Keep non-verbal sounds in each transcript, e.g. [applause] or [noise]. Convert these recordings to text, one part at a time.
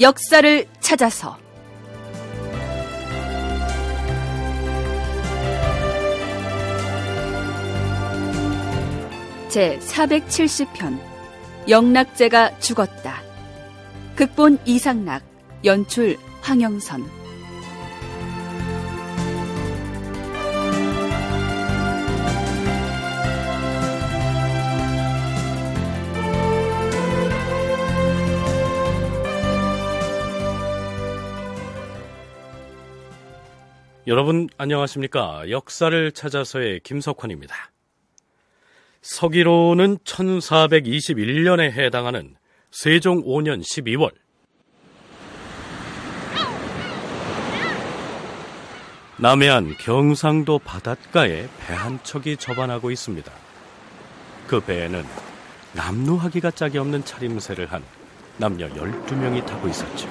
역사를 찾아서 제 470편 영락제가 죽었다. 극본 이상락, 연출 황영선 여러분 안녕하십니까? 역사를 찾아서의 김석환입니다. 서기로는 1421년에 해당하는 세종 5년 12월 남해안 경상도 바닷가에 배 한 척이 접안하고 있습니다. 그 배에는 남루하기가 짝이 없는 차림새를 한 남녀 12명이 타고 있었죠.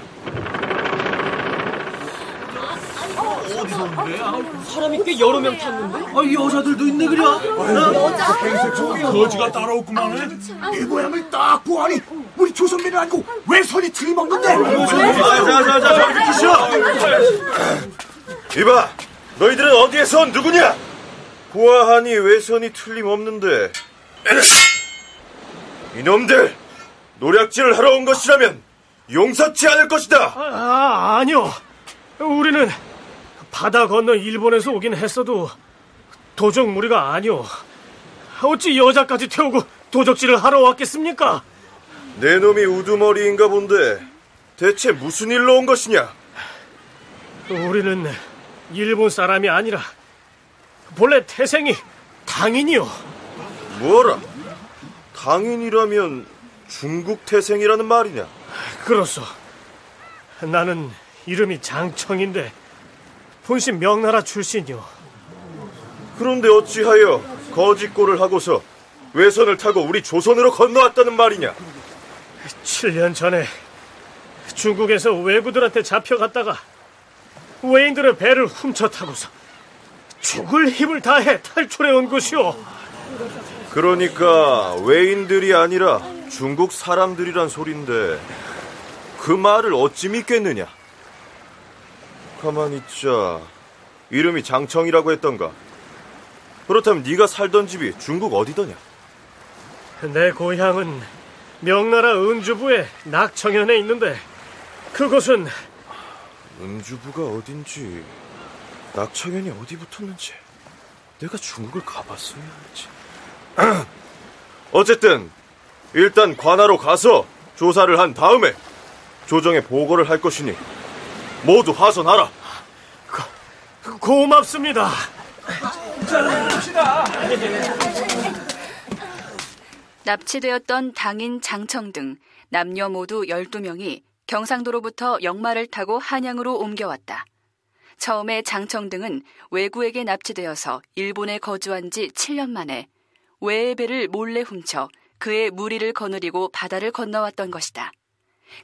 사람이 꽤 여러 명 탔는데? 아, 여자들도 있네 그려. 거지가 따라오구만. 이 모양을 딱 보아니 우리 조선민은 아니고 외선이 틀림없는데. 자자자자 비키셔. 이봐, 너희들은 어디에서 온 누구냐? 보아하니 외선이 틀림없는데. 이놈들 노략질을 하러 온 것이라면 용서치 않을 것이다. 아, 아니요. 우리는 바다 건너 일본에서 오긴 했어도 도적 무리가 아니오. 어찌 여자까지 태우고 도적질을 하러 왔겠습니까? 내 놈이 우두머리인가 본데 대체 무슨 일로 온 것이냐? 우리는 일본 사람이 아니라 본래 태생이 당인이요. 뭐라? 당인이라면 중국 태생이라는 말이냐? 그렇소. 나는 이름이 장청인데 본신 명나라 출신이요. 그런데 어찌하여 거짓골을 하고서 외선을 타고 우리 조선으로 건너왔다는 말이냐? 7년 전에 중국에서 왜구들한테 잡혀갔다가 외인들의 배를 훔쳐 타고서 죽을 힘을 다해 탈출해 온 것이오. 그러니까 외인들이 아니라 중국 사람들이란 소린데 그 말을 어찌 믿겠느냐? 가만히 있자. 이름이 장청이라고 했던가? 그렇다면 네가 살던 집이 중국 어디더냐? 내 고향은 명나라 은주부의 낙청현에 있는데 그곳은 은주부가 어딘지 낙청현이 어디 붙었는지 내가 중국을 가봤어야 하지. [clears throat] 어쨌든 일단 관하로 가서 조사를 한 다음에 조정에 보고를 할 것이니 모두 하선하라. 고, 고맙습니다. 납치되었던 당인 장청 등 남녀 모두 12명이 경상도로부터 역마를 타고 한양으로 옮겨왔다. 처음에 장청 등은 외구에게 납치되어서 일본에 거주한 지 7년 만에 외의 배를 몰래 훔쳐 그의 무리를 거느리고 바다를 건너왔던 것이다.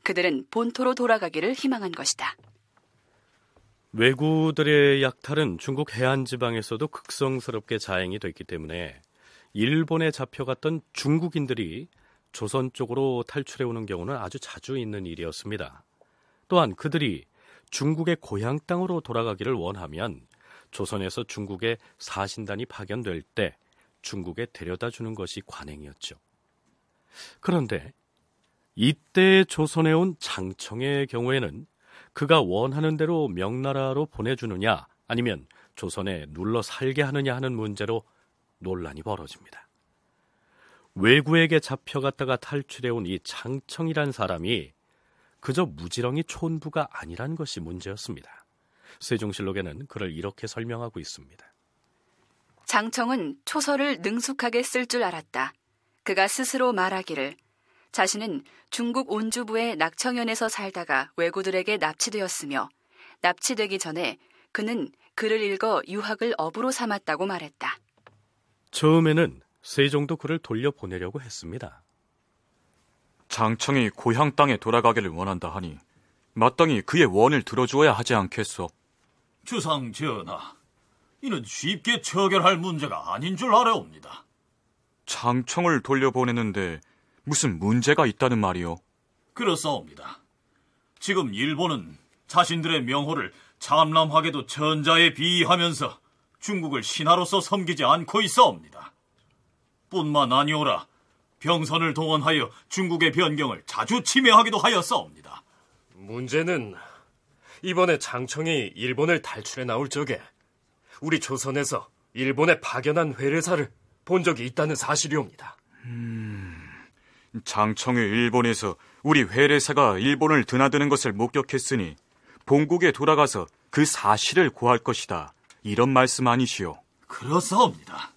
그들은 본토로 돌아가기를 희망한 것이다. 외구들의 약탈은 중국 해안 지방에서도 극성스럽게 자행이 됐기 때문에 일본에 잡혀갔던 중국인들이 조선 쪽으로 탈출해 오는 경우는 아주 자주 있는 일이었습니다. 또한 그들이 중국의 고향 땅으로 돌아가기를 원하면 조선에서 중국의 사신단이 파견될 때 중국에 데려다 주는 것이 관행이었죠. 그런데 이때 조선에 온 장청의 경우에는 그가 원하는 대로 명나라로 보내주느냐 아니면 조선에 눌러 살게 하느냐 하는 문제로 논란이 벌어집니다. 외구에게 잡혀갔다가 탈출해온 이 장청이란 사람이 그저 무지렁이 촌부가 아니란 것이 문제였습니다. 세종실록에는 그를 이렇게 설명하고 있습니다. 장청은 초서를 능숙하게 쓸 줄 알았다. 그가 스스로 말하기를 자신은 중국 온주부의 낙청현에서 살다가 왜구들에게 납치되었으며 납치되기 전에 그는 글을 읽어 유학을 업으로 삼았다고 말했다. 처음에는 세종도 그를 돌려보내려고 했습니다. 장청이 고향 땅에 돌아가기를 원한다 하니 마땅히 그의 원을 들어주어야 하지 않겠소. 주상 전하, 이는 쉽게 처결할 문제가 아닌 줄 알아옵니다. 장청을 돌려보내는데 무슨 문제가 있다는 말이오? 그렇사옵니다. 지금 일본은 자신들의 명호를 참람하게도 전자에 비하면서 중국을 신하로서 섬기지 않고 있어옵니다. 뿐만 아니오라 병선을 동원하여 중국의 변경을 자주 침해하기도 하였사옵니다. 문제는 이번에 장청이 일본을 탈출해 나올 적에 우리 조선에서 일본에 파견한 회례사를 본 적이 있다는 사실이옵니다. 음, 장청이 일본에서 우리 회례사가 일본을 드나드는 것을 목격했으니 본국에 돌아가서 그 사실을 고할 것이다. 이런 말씀 아니시오? 그렇사옵니다.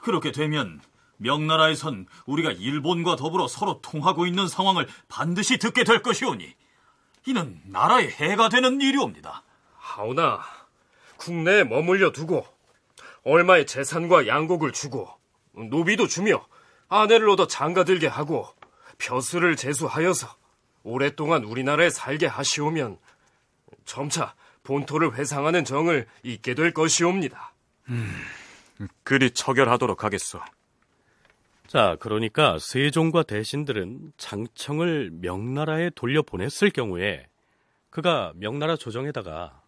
그렇게 되면 명나라에선 우리가 일본과 더불어 서로 통하고 있는 상황을 반드시 듣게 될 것이오니 이는 나라의 해가 되는 일이옵니다. 하오나 국내에 머물려 두고 얼마의 재산과 양곡을 주고 노비도 주며 아내를 얻어 장가들게 하고 벼슬을 제수하여서 오랫동안 우리나라에 살게 하시오면 점차 본토를 회상하는 정을 잊게 될 것이옵니다. 음, 그리 처결하도록 하겠소. 자, 그러니까 세종과 대신들은 장청을 명나라에 돌려보냈을 경우에 그가 명나라 조정에다가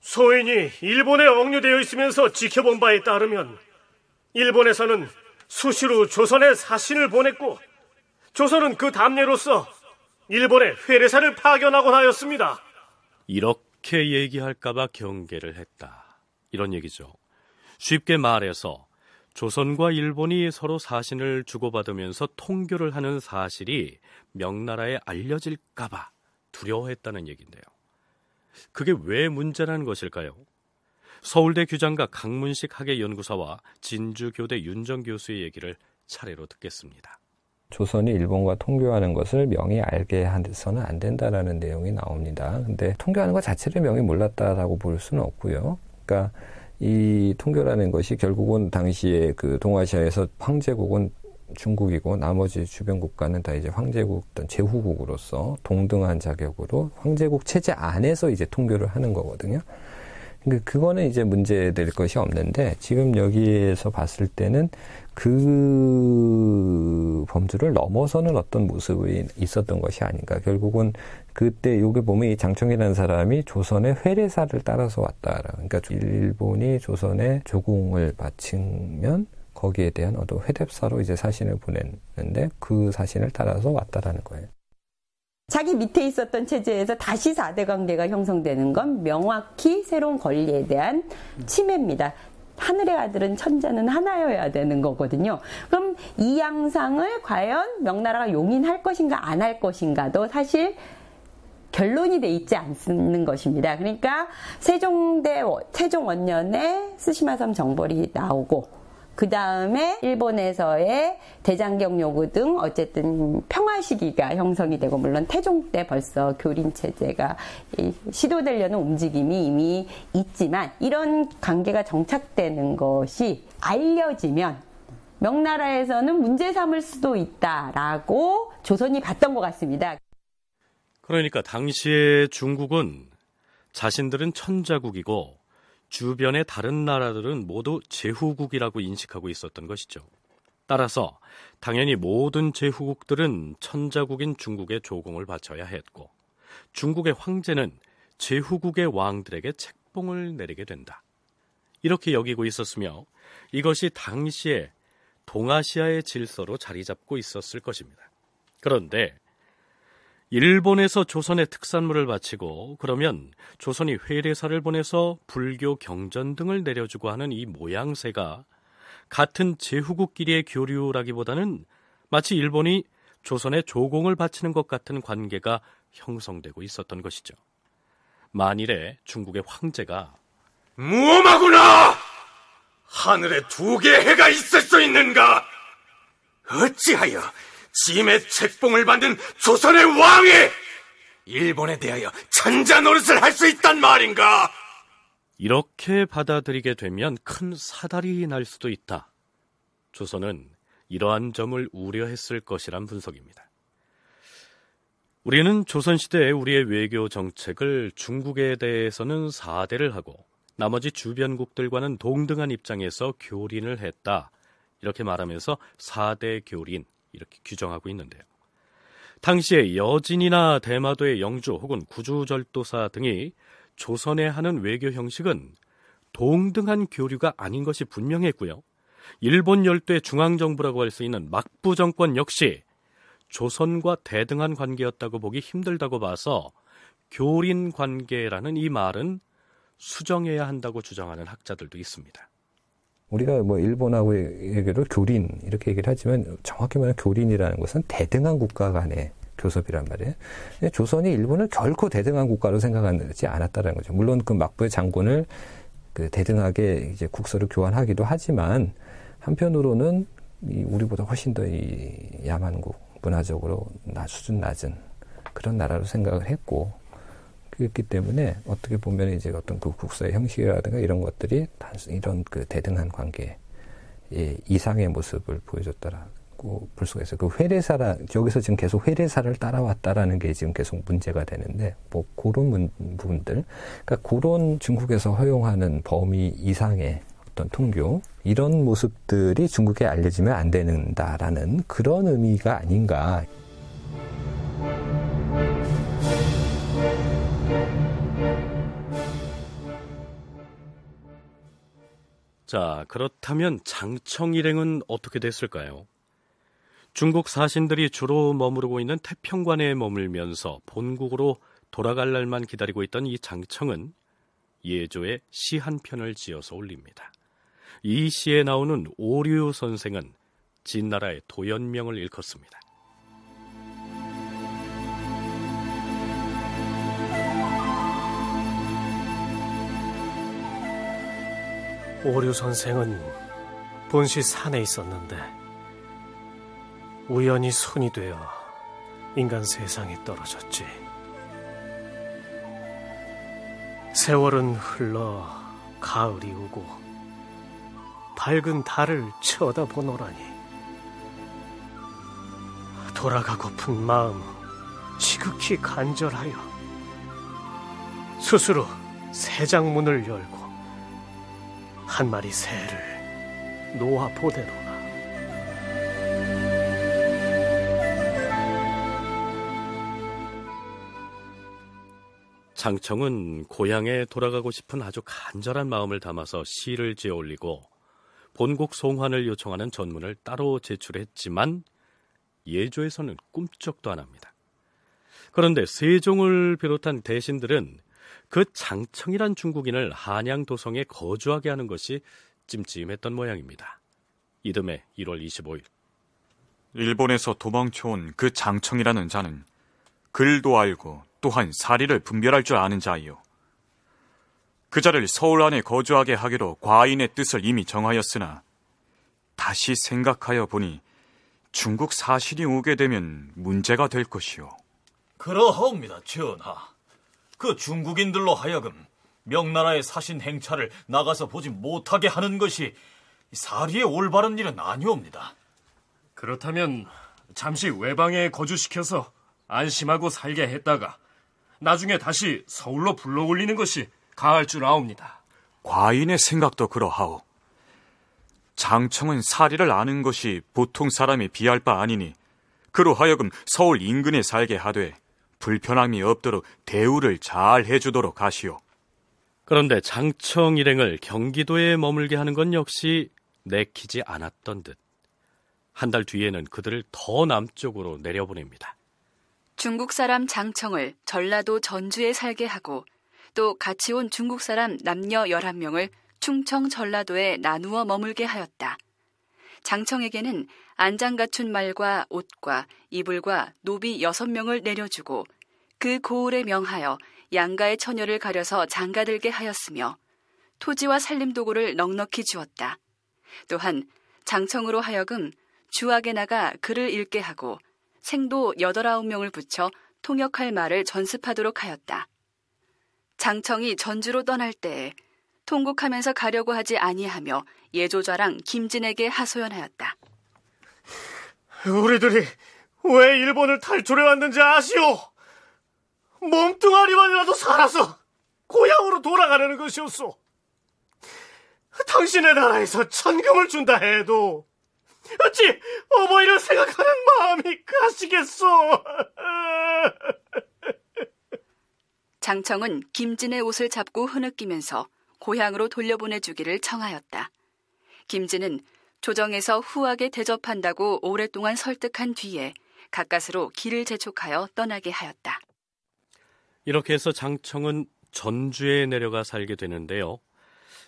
소인이 일본에 억류되어 있으면서 지켜본 바에 따르면 일본에서는 수시로 조선에 사신을 보냈고 조선은 그 답례로서 일본에 회례사를 파견하곤 하였습니다. 이렇게 얘기할까봐 경계를 했다. 이런 얘기죠. 쉽게 말해서 조선과 일본이 서로 사신을 주고받으면서 통교를 하는 사실이 명나라에 알려질까봐 두려워했다는 얘기인데요. 그게 왜 문제라는 것일까요? 서울대 규장과 강문식 학예연구사와 진주교대 윤정 교수의 얘기를 차례로 듣겠습니다. 조선이 일본과 통교하는 것을 명이 알게 해서는 안 된다라는 내용이 나옵니다. 근데 통교하는 것 자체를 명이 몰랐다라고 볼 수는 없고요. 그러니까 이 통교라는 것이 결국은 당시에 그 동아시아에서 황제국은 중국이고 나머지 주변 국가는 다 이제 황제국 어떤 제후국으로서 동등한 자격으로 황제국 체제 안에서 이제 통교를 하는 거거든요. 그러니까 그거는 이제 문제될 것이 없는데 지금 여기에서 봤을 때는 그 범주를 넘어서는 어떤 모습이 있었던 것이 아닌가. 결국은 그때 요게 보면 이 장청이라는 사람이 조선의 회례사를 따라서 왔다. 그러니까 일본이 조선에 조공을 바치면 거기에 대한 어떤 회답사로 이제 사신을 보냈는데 그 사신을 따라서 왔다라는 거예요. 자기 밑에 있었던 체제에서 다시 4대 관계가 형성되는 건 명확히 새로운 권리에 대한 침해입니다. 하늘의 아들은 천자는 하나여야 되는 거거든요. 그럼 이 양상을 과연 명나라가 용인할 것인가 안 할 것인가도 사실 결론이 돼 있지 않는 것입니다. 그러니까 세종대 세종 원년에 스시마섬 정벌이 나오고 그 다음에 일본에서의 대장경 요구 등 어쨌든 평화 시기가 형성이 되고 물론 태종 때 벌써 교린 체제가 시도되려는 움직임이 이미 있지만 이런 관계가 정착되는 것이 알려지면 명나라에서는 문제 삼을 수도 있다라고 조선이 봤던 것 같습니다. 그러니까 당시에 중국은 자신들은 천자국이고 주변의 다른 나라들은 모두 제후국이라고 인식하고 있었던 것이죠. 따라서 당연히 모든 제후국들은 천자국인 중국에 조공을 바쳐야 했고 중국의 황제는 제후국의 왕들에게 책봉을 내리게 된다. 이렇게 여기고 있었으며 이것이 당시에 동아시아의 질서로 자리 잡고 있었을 것입니다. 그런데 일본에서 조선의 특산물을 바치고 그러면 조선이 회례사를 보내서 불교 경전 등을 내려주고 하는 이 모양새가 같은 제후국끼리의 교류라기보다는 마치 일본이 조선에 조공을 바치는 것 같은 관계가 형성되고 있었던 것이죠. 만일에 중국의 황제가 무엄하구나! 하늘에 두 개의 해가 있을 수 있는가? 어찌하여 짐의 책봉을 받은 조선의 왕이 일본에 대하여 천자 노릇을 할 수 있단 말인가? 이렇게 받아들이게 되면 큰 사달이 날 수도 있다. 조선은 이러한 점을 우려했을 것이란 분석입니다. 우리는 조선시대에 우리의 외교 정책을 중국에 대해서는 사대를 하고 나머지 주변국들과는 동등한 입장에서 교린을 했다. 이렇게 말하면서 사대 교린, 이렇게 규정하고 있는데요. 당시에 여진이나 대마도의 영주 혹은 구주절도사 등이 조선에 하는 외교 형식은 동등한 교류가 아닌 것이 분명했고요. 일본 열도의 중앙정부라고 할 수 있는 막부 정권 역시 조선과 대등한 관계였다고 보기 힘들다고 봐서 교린 관계라는 이 말은 수정해야 한다고 주장하는 학자들도 있습니다. 우리가 뭐 일본하고 얘기를 교린 이렇게 얘기를 하지만 정확히 말하면 교린이라는 것은 대등한 국가 간의 교섭이란 말이에요. 조선이 일본을 결코 대등한 국가로 생각하지 않았다는 거죠. 물론 그 막부의 장군을 그 대등하게 이제 국서를 교환하기도 하지만 한편으로는 이 우리보다 훨씬 더 이 야만국 문화적으로 나 수준 낮은 그런 나라로 생각을 했고 그렇기 때문에 어떻게 보면 이제 어떤 그 국서의 형식이라든가 이런 것들이 단순 이런 그 대등한 관계 의 이상의 모습을 보여줬다라고 볼 수가 있어요. 그 회례사라 여기서 지금 계속 회례사를 따라왔다라는 게 지금 계속 문제가 되는데 뭐 그런 문, 부분들, 그러니까 그런 중국에서 허용하는 범위 이상의 어떤 통교 이런 모습들이 중국에 알려지면 안 되는다라는 그런 의미가 아닌가. 자, 그렇다면 장청 일행은 어떻게 됐을까요? 중국 사신들이 주로 머무르고 있는 태평관에 머물면서 본국으로 돌아갈 날만 기다리고 있던 이 장청은 예조에 시한 편을 지어서 올립니다. 이 시에 나오는 오류 선생은 진나라의 도연명을 일컫습니다. 오류 선생은 본시 산에 있었는데 우연히 손이 되어 인간 세상에 떨어졌지. 세월은 흘러 가을이 오고 밝은 달을 쳐다보노라니 돌아가고픈 마음 지극히 간절하여 스스로 새 장문을 열고 한 마리 새를 놓아 보내노라. 장청은 고향에 돌아가고 싶은 아주 간절한 마음을 담아서 시를 지어 올리고 본국 송환을 요청하는 전문을 따로 제출했지만 예조에서는 꿈쩍도 안 합니다. 그런데 세종을 비롯한 대신들은 그 장청이란 중국인을 한양 도성에 거주하게 하는 것이 찜찜했던 모양입니다. 이듬해 1월 25일 일본에서 도망쳐온 그 장청이라는 자는 글도 알고 또한 사리를 분별할 줄 아는 자이요. 그 자를 서울 안에 거주하게 하기로 과인의 뜻을 이미 정하였으나 다시 생각하여 보니 중국 사신이 오게 되면 문제가 될 것이요. 그러하옵니다, 전하. 그 중국인들로 하여금 명나라의 사신 행차를 나가서 보지 못하게 하는 것이 사리의 올바른 일은 아니옵니다. 그렇다면 잠시 외방에 거주시켜서 안심하고 살게 했다가 나중에 다시 서울로 불러 올리는 것이 가할 줄 아옵니다. 과인의 생각도 그러하오. 장청은 사리를 아는 것이 보통 사람이 비할 바 아니니 그로 하여금 서울 인근에 살게 하되 불편함이 없도록 대우를 잘 해주도록 하시오. 그런데 장청 일행을 경기도에 머물게 하는 건 역시 내키지 않았던 듯. 한 달 뒤에는 그들을 더 남쪽으로 내려보냅니다. 중국 사람 장청을 전라도 전주에 살게 하고 또 같이 온 중국 사람 남녀 11명을 충청 전라도에 나누어 머물게 하였다. 장청에게는 안장 갖춘 말과 옷과 이불과 노비 6명을 내려주고 그 고을에 명하여 양가의 처녀를 가려서 장가들게 하였으며 토지와 살림 도구를 넉넉히 주었다. 또한 장청으로 하여금 주악에 나가 글을 읽게 하고 생도 여덟 아홉 명을 붙여 통역할 말을 전습하도록 하였다. 장청이 전주로 떠날 때에 통곡하면서 가려고 하지 아니하며 예조자랑 김진에게 하소연하였다. 우리들이 왜 일본을 탈출해 왔는지 아시오? 몸뚱아리만이라도 살아서 고향으로 돌아가려는 것이었소. 당신의 나라에서 천금을 준다 해도 어찌 어머니를 생각하는 마음이 가시겠소? [laughs] 장청은 김진의 옷을 잡고 흐느끼면서 고향으로 돌려보내주기를 청하였다. 김진은 조정에서 후하게 대접한다고 오랫동안 설득한 뒤에 가까스로 길을 재촉하여 떠나게 하였다. 이렇게 해서 장청은 전주에 내려가 살게 되는데요.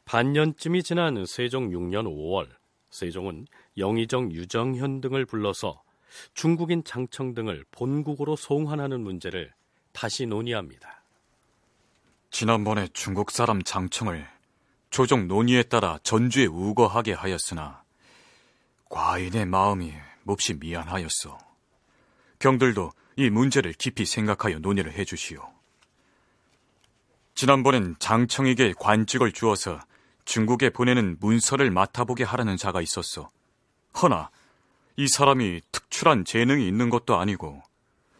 반년쯤이 지난 세종 6년 5월, 세종은 영의정 유정현 등을 불러서 중국인 장청 등을 본국으로 송환하는 문제를 다시 논의합니다. 지난번에 중국 사람 장청을 조정 논의에 따라 전주에 우거하게 하였으나 과인의 마음이 몹시 미안하였어. 경들도 이 문제를 깊이 생각하여 논의를 해주시오. 지난번엔 장청에게 관직을 주어서 중국에 보내는 문서를 맡아보게 하라는 자가 있었어. 허나 이 사람이 특출한 재능이 있는 것도 아니고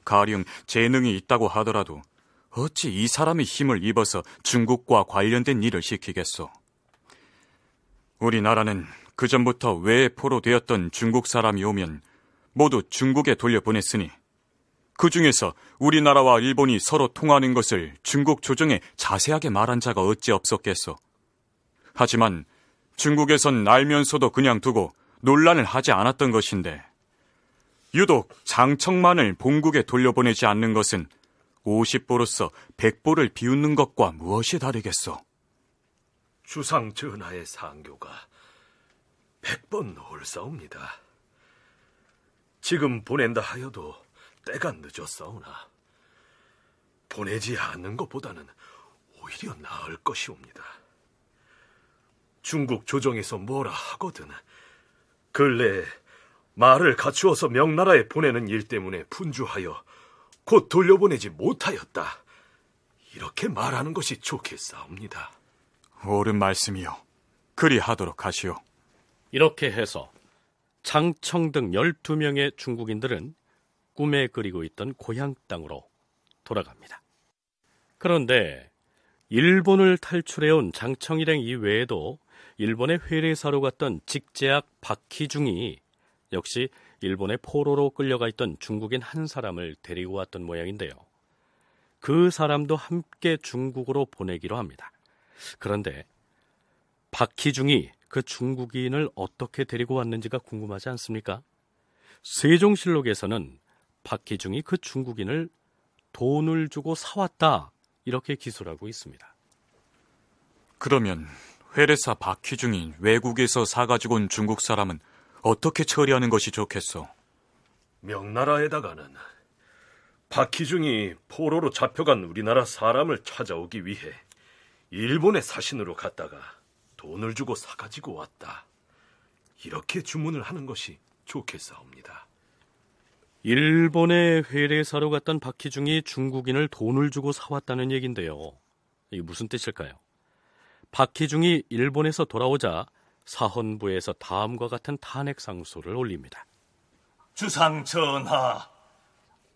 가령 재능이 있다고 하더라도 어찌 이 사람의 힘을 입어서 중국과 관련된 일을 시키겠소? 우리나라는 그 전부터 외포로 되었던 중국 사람이 오면 모두 중국에 돌려보냈으니 그 중에서 우리나라와 일본이 서로 통하는 것을 중국 조정에 자세하게 말한 자가 어찌 없었겠소. 하지만 중국에선 알면서도 그냥 두고 논란을 하지 않았던 것인데 유독 장청만을 본국에 돌려보내지 않는 것은 50보로서 100보를 비웃는 것과 무엇이 다르겠소? 주상 전하의 상교가 100번 홀싸웁니다. 지금 보낸다 하여도 때가 늦었사오나 보내지 않는 것보다는 오히려 나을 것이옵니다. 중국 조정에서 뭐라 하거든 근래 말을 갖추어서 명나라에 보내는 일 때문에 분주하여 곧 돌려보내지 못하였다. 이렇게 말하는 것이 좋겠사옵니다. 옳은 말씀이요. 그리하도록 하시오. 이렇게 해서 장청 등 12명의 중국인들은 꿈에 그리고 있던 고향 땅으로 돌아갑니다. 그런데 일본을 탈출해온 장청 일행 이외에도 일본의 회례사로 갔던 직제학 박희중이 역시 일본의 포로로 끌려가 있던 중국인 한 사람을 데리고 왔던 모양인데요. 그 사람도 함께 중국으로 보내기로 합니다. 그런데 박희중이 그 중국인을 어떻게 데리고 왔는지가 궁금하지 않습니까? 세종실록에서는 박희중이 그 중국인을 돈을 주고 사왔다 이렇게 기술하고 있습니다. 그러면 회례사 박희중이 외국에서 사가지고 온 중국 사람은 어떻게 처리하는 것이 좋겠소? 명나라에다가는 박희중이 포로로 잡혀간 우리나라 사람을 찾아오기 위해 일본의 사신으로 갔다가 돈을 주고 사가지고 왔다. 이렇게 주문을 하는 것이 좋겠사옵니다. 일본의 회례사로 갔던 박희중이 중국인을 돈을 주고 사왔다는 얘긴데요. 이게 무슨 뜻일까요? 박희중이 일본에서 돌아오자 사헌부에서 다음과 같은 탄핵 상소를 올립니다. 주상 전하,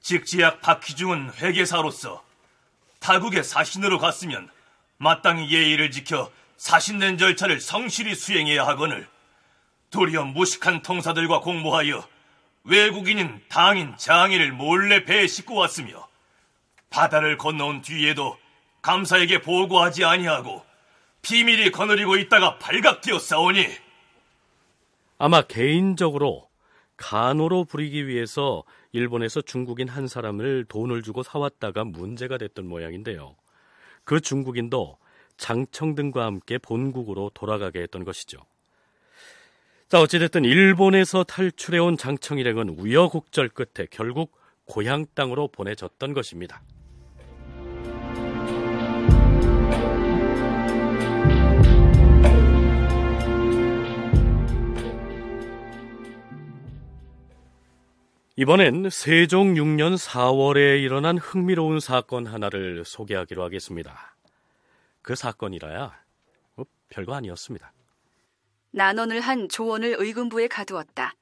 직지약 박희중은 회계사로서 타국의 사신으로 갔으면 마땅히 예의를 지켜 사신된 절차를 성실히 수행해야 하거늘 도리어 무식한 통사들과 공모하여 외국인인 당인 장인을 몰래 배에 싣고 왔으며 바다를 건너온 뒤에도 감사에게 보고하지 아니하고 비밀이 거느리고 있다가 발각되었사오니 아마 개인적으로 간호로 부리기 위해서 일본에서 중국인 한 사람을 돈을 주고 사왔다가 문제가 됐던 모양인데요. 그 중국인도 장청 등과 함께 본국으로 돌아가게 했던 것이죠. 자, 어찌됐든 일본에서 탈출해온 장청 일행은 우여곡절 끝에 결국 고향 땅으로 보내졌던 것입니다. 이번엔 세종 6년 4월에 일어난 흥미로운 사건 하나를 소개하기로 하겠습니다. 그 사건이라야 뭐 별거 아니었습니다. 난원을 한 조원을 의금부에 가두었다.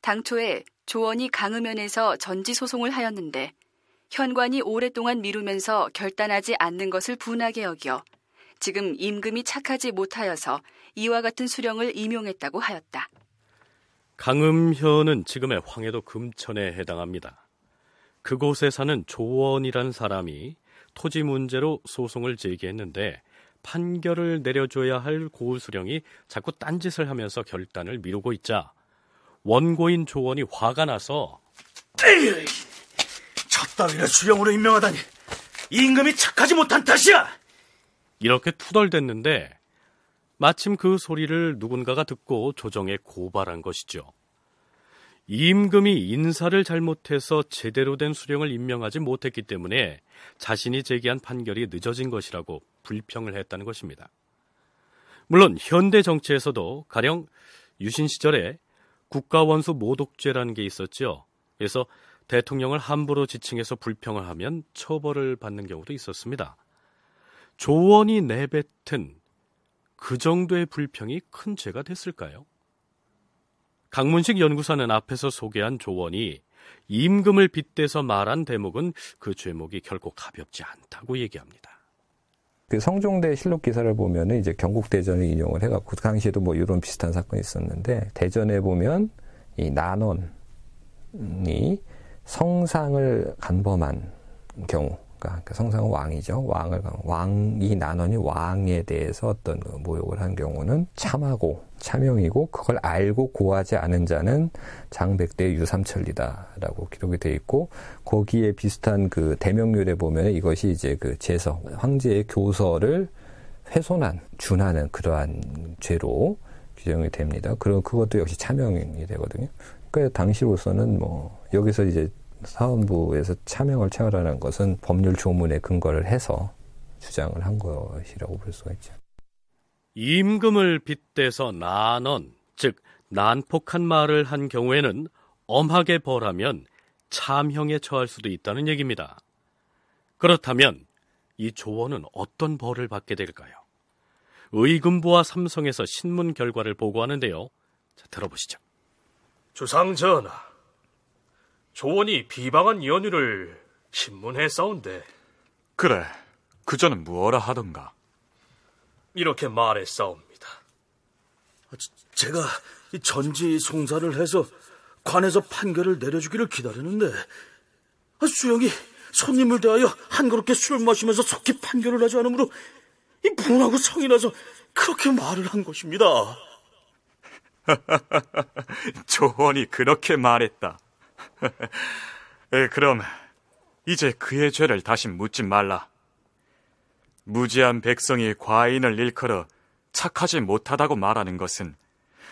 당초에 조원이 강음면에서 전지 소송을 하였는데 현관이 오랫동안 미루면서 결단하지 않는 것을 분하게 여겨 지금 임금이 착하지 못하여서 이와 같은 수령을 임용했다고 하였다. 강음현은 지금의 황해도 금천에 해당합니다. 그곳에 사는 조원이란 사람이 토지 문제로 소송을 제기했는데 판결을 내려줘야 할 고수령이 자꾸 딴짓을 하면서 결단을 미루고 있자 원고인 조원이 화가 나서 저 따위를 수령으로 임명하다니 임금이 착하지 못한 탓이야. 이렇게 투덜댔는데 마침 그 소리를 누군가가 듣고 조정에 고발한 것이죠. 임금이 인사를 잘못해서 제대로 된 수령을 임명하지 못했기 때문에 자신이 제기한 판결이 늦어진 것이라고 불평을 했다는 것입니다. 물론 현대 정치에서도 가령 유신 시절에 국가원수 모독죄라는 게 있었죠. 그래서 대통령을 함부로 지칭해서 불평을 하면 처벌을 받는 경우도 있었습니다. 조원이 내뱉은 그 정도의 불평이 큰 죄가 됐을까요? 강문식 연구사는 앞에서 소개한 조원이 임금을 빗대서 말한 대목은 그 죄목이 결코 가볍지 않다고 얘기합니다. 그 성종대 실록 기사를 보면은 이제 경국 대전을 인용을 해갖고 그 당시에도 뭐 이런 비슷한 사건이 있었는데 대전에 보면 이 난원이 성상을 간범한 경우 그러니까 성상은 왕이죠. 왕을 왕이 난원이 왕에 대해서 어떤 그 모욕을 한 경우는 참하고 차명이고 그걸 알고 고하지 않은 자는 장백대 유삼천리다라고 기록이 돼 있고 거기에 비슷한 그 대명률에 보면 이것이 이제 그 제서 황제의 교서를 훼손한 준하는 그러한 죄로 규정이 됩니다. 그럼 그것도 역시 차명이 되거든요. 그러니까 당시로서는 뭐 여기서 이제 사원부에서 차명을 채우라는 것은 법률 조문에 근거를 해서 주장을 한 것이라고 볼 수가 있죠. 임금을 빗대서 난언, 즉 난폭한 말을 한 경우에는 엄하게 벌하면 참형에 처할 수도 있다는 얘기입니다. 그렇다면 이 조원은 어떤 벌을 받게 될까요? 의금부와 삼성에서 신문 결과를 보고하는데요. 자, 들어보시죠. 주상 전하, 조원이 비방한 연유를 신문에 써온데 그래, 그저는 무엇라 하던가? 이렇게 말했사옵니다. 제가 전지 송사를 해서 관에서 판결을 내려주기를 기다리는데 수영이 손님을 대하여 한그렇게 술 마시면서 속히 판결을 하지 않으므로 분하고 성이 나서 그렇게 말을 한 것입니다. [laughs] 조원이 그렇게 말했다. [laughs] 에, 그럼 이제 그의 죄를 다시 묻지 말라. 무지한 백성이 과인을 일컬어 착하지 못하다고 말하는 것은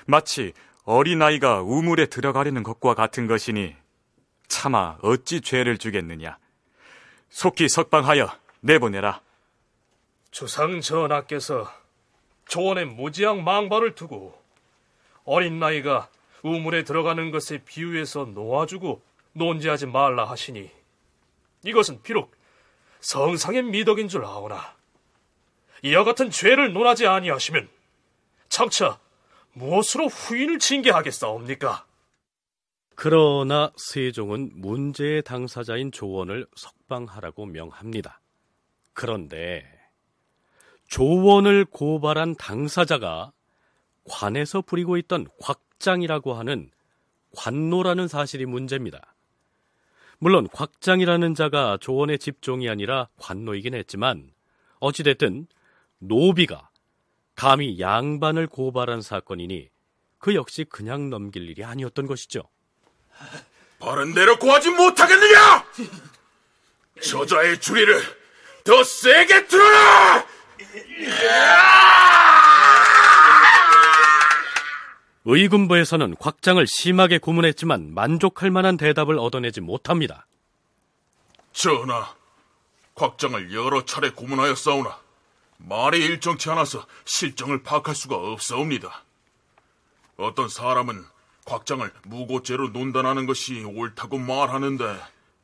마치 어린아이가 우물에 들어가려는 것과 같은 것이니 차마 어찌 죄를 주겠느냐. 속히 석방하여 내보내라. 주상 전하께서 조원의 무지한 망발을 두고 어린 나이가 우물에 들어가는 것에 비유해서 놓아주고 논지하지 말라 하시니 이것은 비록 성상의 미덕인 줄 아오나 이와 같은 죄를 논하지 아니하시면 장차 무엇으로 후인을 징계하겠사옵니까? 그러나 세종은 문제의 당사자인 조원을 석방하라고 명합니다. 그런데 조원을 고발한 당사자가 관에서 부리고 있던 곽 장이라고 하는 관노라는 사실이 문제입니다. 물론 곽장이라는 자가 조원의 집종이 아니라 관노이긴 했지만 어찌됐든 노비가 감히 양반을 고발한 사건이니 그 역시 그냥 넘길 일이 아니었던 것이죠. 바른 대로 고하지 못하겠느냐? 저자의 주리를 더 세게 틀어라! 의군부에서는 곽장을 심하게 고문했지만 만족할 만한 대답을 얻어내지 못합니다. 전하, 곽장을 여러 차례 고문하였사오나 말이 일정치 않아서 실정을 파악할 수가 없사옵니다. 어떤 사람은 곽장을 무고죄로 논단하는 것이 옳다고 말하는데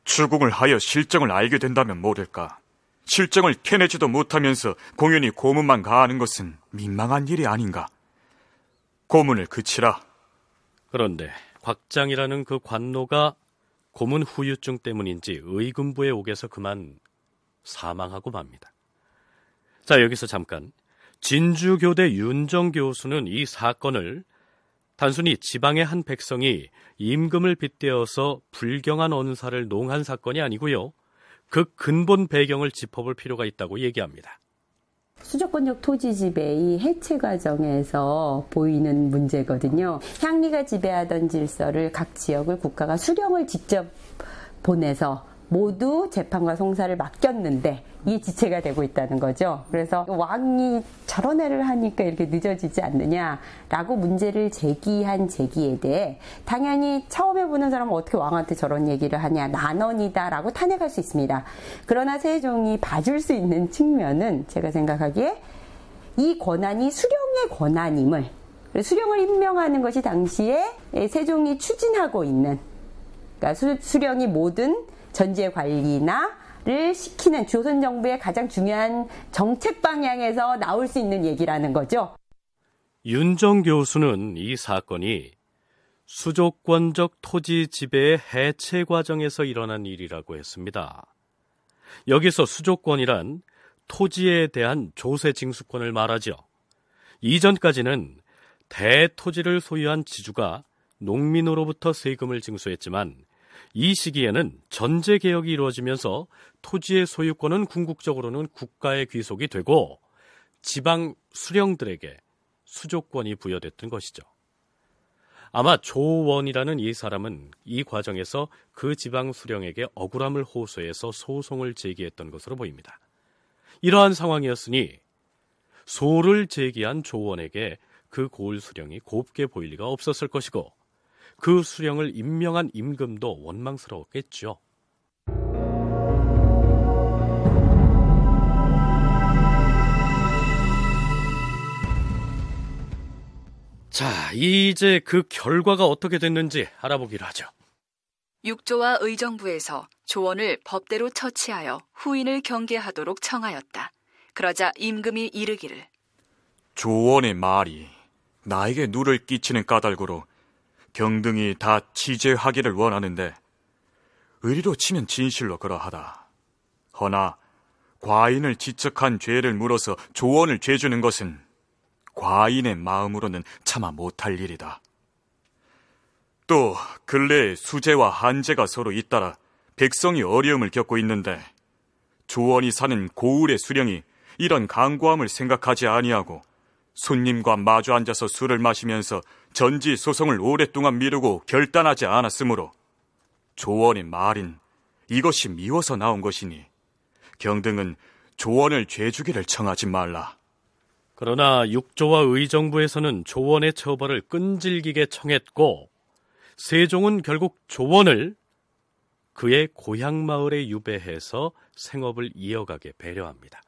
추궁을 하여 실정을 알게 된다면 모를까. 실정을 캐내지도 못하면서 공연히 고문만 가하는 것은 민망한 일이 아닌가. 고문을 그치라. 그런데 곽장이라는 그 관노가 고문 후유증 때문인지 의금부에 오게서 그만 사망하고 맙니다. 자, 여기서 잠깐. 진주교대 윤정 교수는 이 사건을 단순히 지방의 한 백성이 임금을 빗대어서 불경한 언사를 농한 사건이 아니고요. 그 근본 배경을 짚어볼 필요가 있다고 얘기합니다. 수도권적 토지 지배의 해체 과정에서 보이는 문제거든요. 향리가 지배하던 질서를 각 지역을 국가가 수령을 직접 보내서 모두 재판과 송사를 맡겼는데 이게 지체가 되고 있다는 거죠. 그래서 왕이 저런 애를 하니까 이렇게 늦어지지 않느냐라고 문제를 제기한 제기에 대해 당연히 처음에 보는 사람은 어떻게 왕한테 저런 얘기를 하냐 난원이다라고 탄핵할 수 있습니다. 그러나 세종이 봐줄 수 있는 측면은 제가 생각하기에 이 권한이 수령의 권한임을 수령을 임명하는 것이 당시에 세종이 추진하고 있는 그러니까 수, 령이 모든 전제 관리나 를 시키는 조선 정부의 가장 중요한 정책 방향에서 나올 수 있는 얘기라는 거죠. 윤정 교수는 이 사건이 수조권적 토지 지배의 해체 과정에서 일어난 일이라고 했습니다. 여기서 수조권이란 토지에 대한 조세 징수권을 말하죠. 이전까지는 대토지를 소유한 지주가 농민으로부터 세금을 징수했지만 이 시기에는 전제 개혁이 이루어지면서 토지의 소유권은 궁극적으로는 국가의 귀속이 되고 지방 수령들에게 수조권이 부여됐던 것이죠. 아마 조원이라는 이 사람은 이 과정에서 그 지방 수령에게 억울함을 호소해서 소송을 제기했던 것으로 보입니다. 이러한 상황이었으니 소를 제기한 조원에게 그 고을 수령이 곱게 보일 리가 없었을 것이고 그 수령을 임명한 임금도 원망스러웠겠죠. 자, 이제 그 결과가 어떻게 됐는지 알아보기로 하죠. 육조와 의정부에서 조원을 법대로 처치하여 후인을 경계하도록 청하였다. 그러자 임금이 이르기를 조원의 말이 나에게 누를 끼치는 까닭으로 경등이 다 취재하기를 원하는데 의리로 치면 진실로 그러하다. 허나 과인을 지적한 죄를 물어서 조언을 죄주는 것은 과인의 마음으로는 차마 못할 일이다. 또 근래에 수재와 한재가 서로 잇따라 백성이 어려움을 겪고 있는데 조원이 사는 고을의 수령이 이런 강고함을 생각하지 아니하고 손님과 마주 앉아서 술을 마시면서 전지 소송을 오랫동안 미루고 결단하지 않았으므로 조원의 말인 이것이 미워서 나온 것이니 경등은 조원을 죄주기를 청하지 말라. 그러나 육조와 의정부에서는 조원의 처벌을 끈질기게 청했고 세종은 결국 조원을 그의 고향 마을에 유배해서 생업을 이어가게 배려합니다.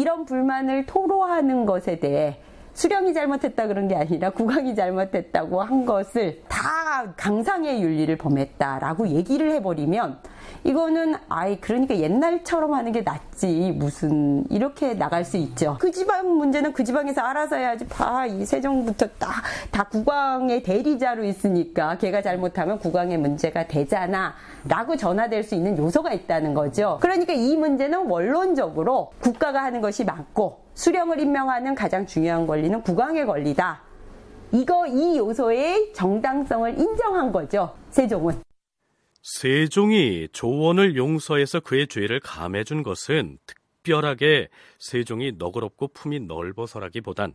이런 불만을 토로하는 것에 대해 수령이 잘못했다 그런 게 아니라 국왕이 잘못했다고 한 것을 다 강상의 윤리를 범했다라고 얘기를 해버리면 이거는 아이 그러니까 옛날처럼 하는 게 낫지 무슨 이렇게 나갈 수 있죠. 그 지방 문제는 그 지방에서 알아서 해야지. 봐 이 세종부터 다, 다 국왕의 대리자로 있으니까 걔가 잘못하면 국왕의 문제가 되잖아라고 전화될 수 있는 요소가 있다는 거죠. 그러니까 이 문제는 원론적으로 국가가 하는 것이 맞고 수령을 임명하는 가장 중요한 권리는 국왕의 권리다. 이거 이 요소의 정당성을 인정한 거죠. 세종은. 세종이 조원을 용서해서 그의 죄를 감해 준 것은 특별하게 세종이 너그럽고 품이 넓어서라기보단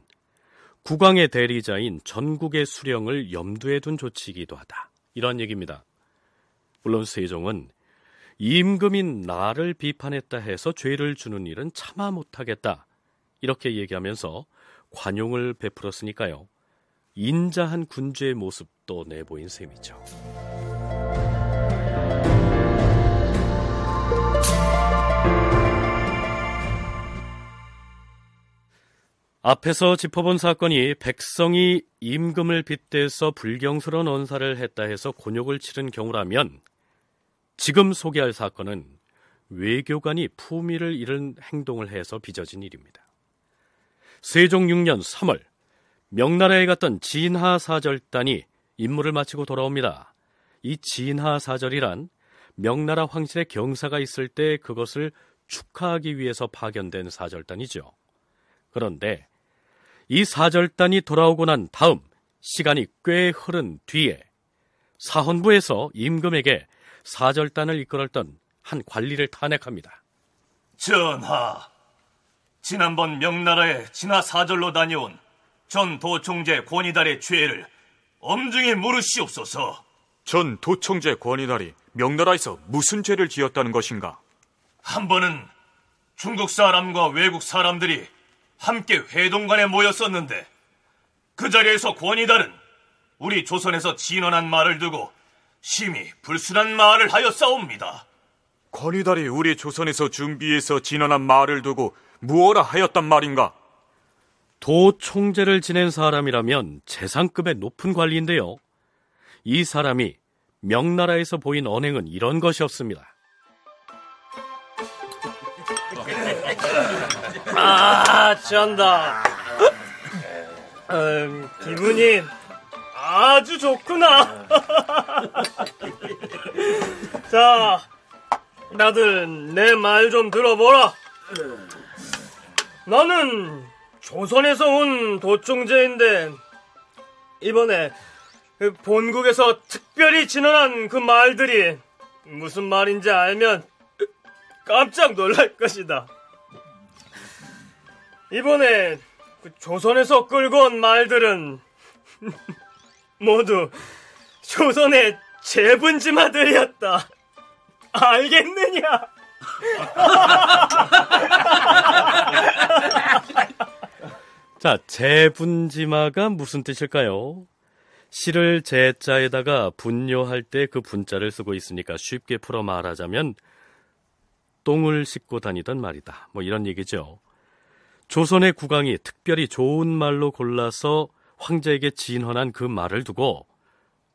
국왕의 대리자인 전국의 수령을 염두에 둔 조치이기도 하다. 이런 얘기입니다. 물론 세종은 임금인 나를 비판했다 해서 죄를 주는 일은 참아 못하겠다. 이렇게 얘기하면서 관용을 베풀었으니까요. 인자한 군주의 모습도 내보인 셈이죠. 앞에서 짚어본 사건이 백성이 임금을 빗대서 불경스러운 언사를 했다 해서 곤욕을 치른 경우라면 지금 소개할 사건은 외교관이 품위를 잃은 행동을 해서 빚어진 일입니다. 세종 6년 3월 명나라에 갔던 진하 사절단이 임무를 마치고 돌아옵니다. 이 진하 사절이란 명나라 황실의 경사가 있을 때 그것을 축하하기 위해서 파견된 사절단이죠. 그런데 이 사절단이 돌아오고 난 다음 시간이 꽤 흐른 뒤에 사헌부에서 임금에게 사절단을 이끌었던 한 관리를 탄핵합니다. 전하, 지난번 명나라에 진화 사절로 다녀온 전 도총재 권희달의 죄를 엄중히 물으시옵소서. 전 도총재 권희달이 명나라에서 무슨 죄를 지었다는 것인가? 한 번은 중국 사람과 외국 사람들이 함께 회동관에 모였었는데 그 자리에서 권희달은 우리 조선에서 진언한 말을 두고 심히 불순한 말을 하여 싸웁니다. 권희달이 우리 조선에서 준비해서 진언한 말을 두고 무엇라 하였단 말인가? 도 총재를 지낸 사람이라면 재상급의 높은 관리인데요. 이 사람이 명나라에서 보인 언행은 이런 것이었습니다. 아, 쩐다. 음, 기분이 아주 좋구나. [laughs] 자, 다들 내 말 좀 들어보라. 나는 조선에서 온 도총재인데 이번에 그 본국에서 특별히 진언한 그 말들이 무슨 말인지 알면 깜짝 놀랄 것이다. 이번에 그 조선에서 끌고 온 말들은 [laughs] 모두 조선의 재분지마들이었다. 알겠느냐? [laughs] 자, 재분지마가 무슨 뜻일까요? 시를 재자에다가 분뇨할 때 그 분자를 쓰고 있으니까 쉽게 풀어 말하자면 똥을 씻고 다니던 말이다. 뭐 이런 얘기죠. 조선의 국왕이 특별히 좋은 말로 골라서 황제에게 진헌한 그 말을 두고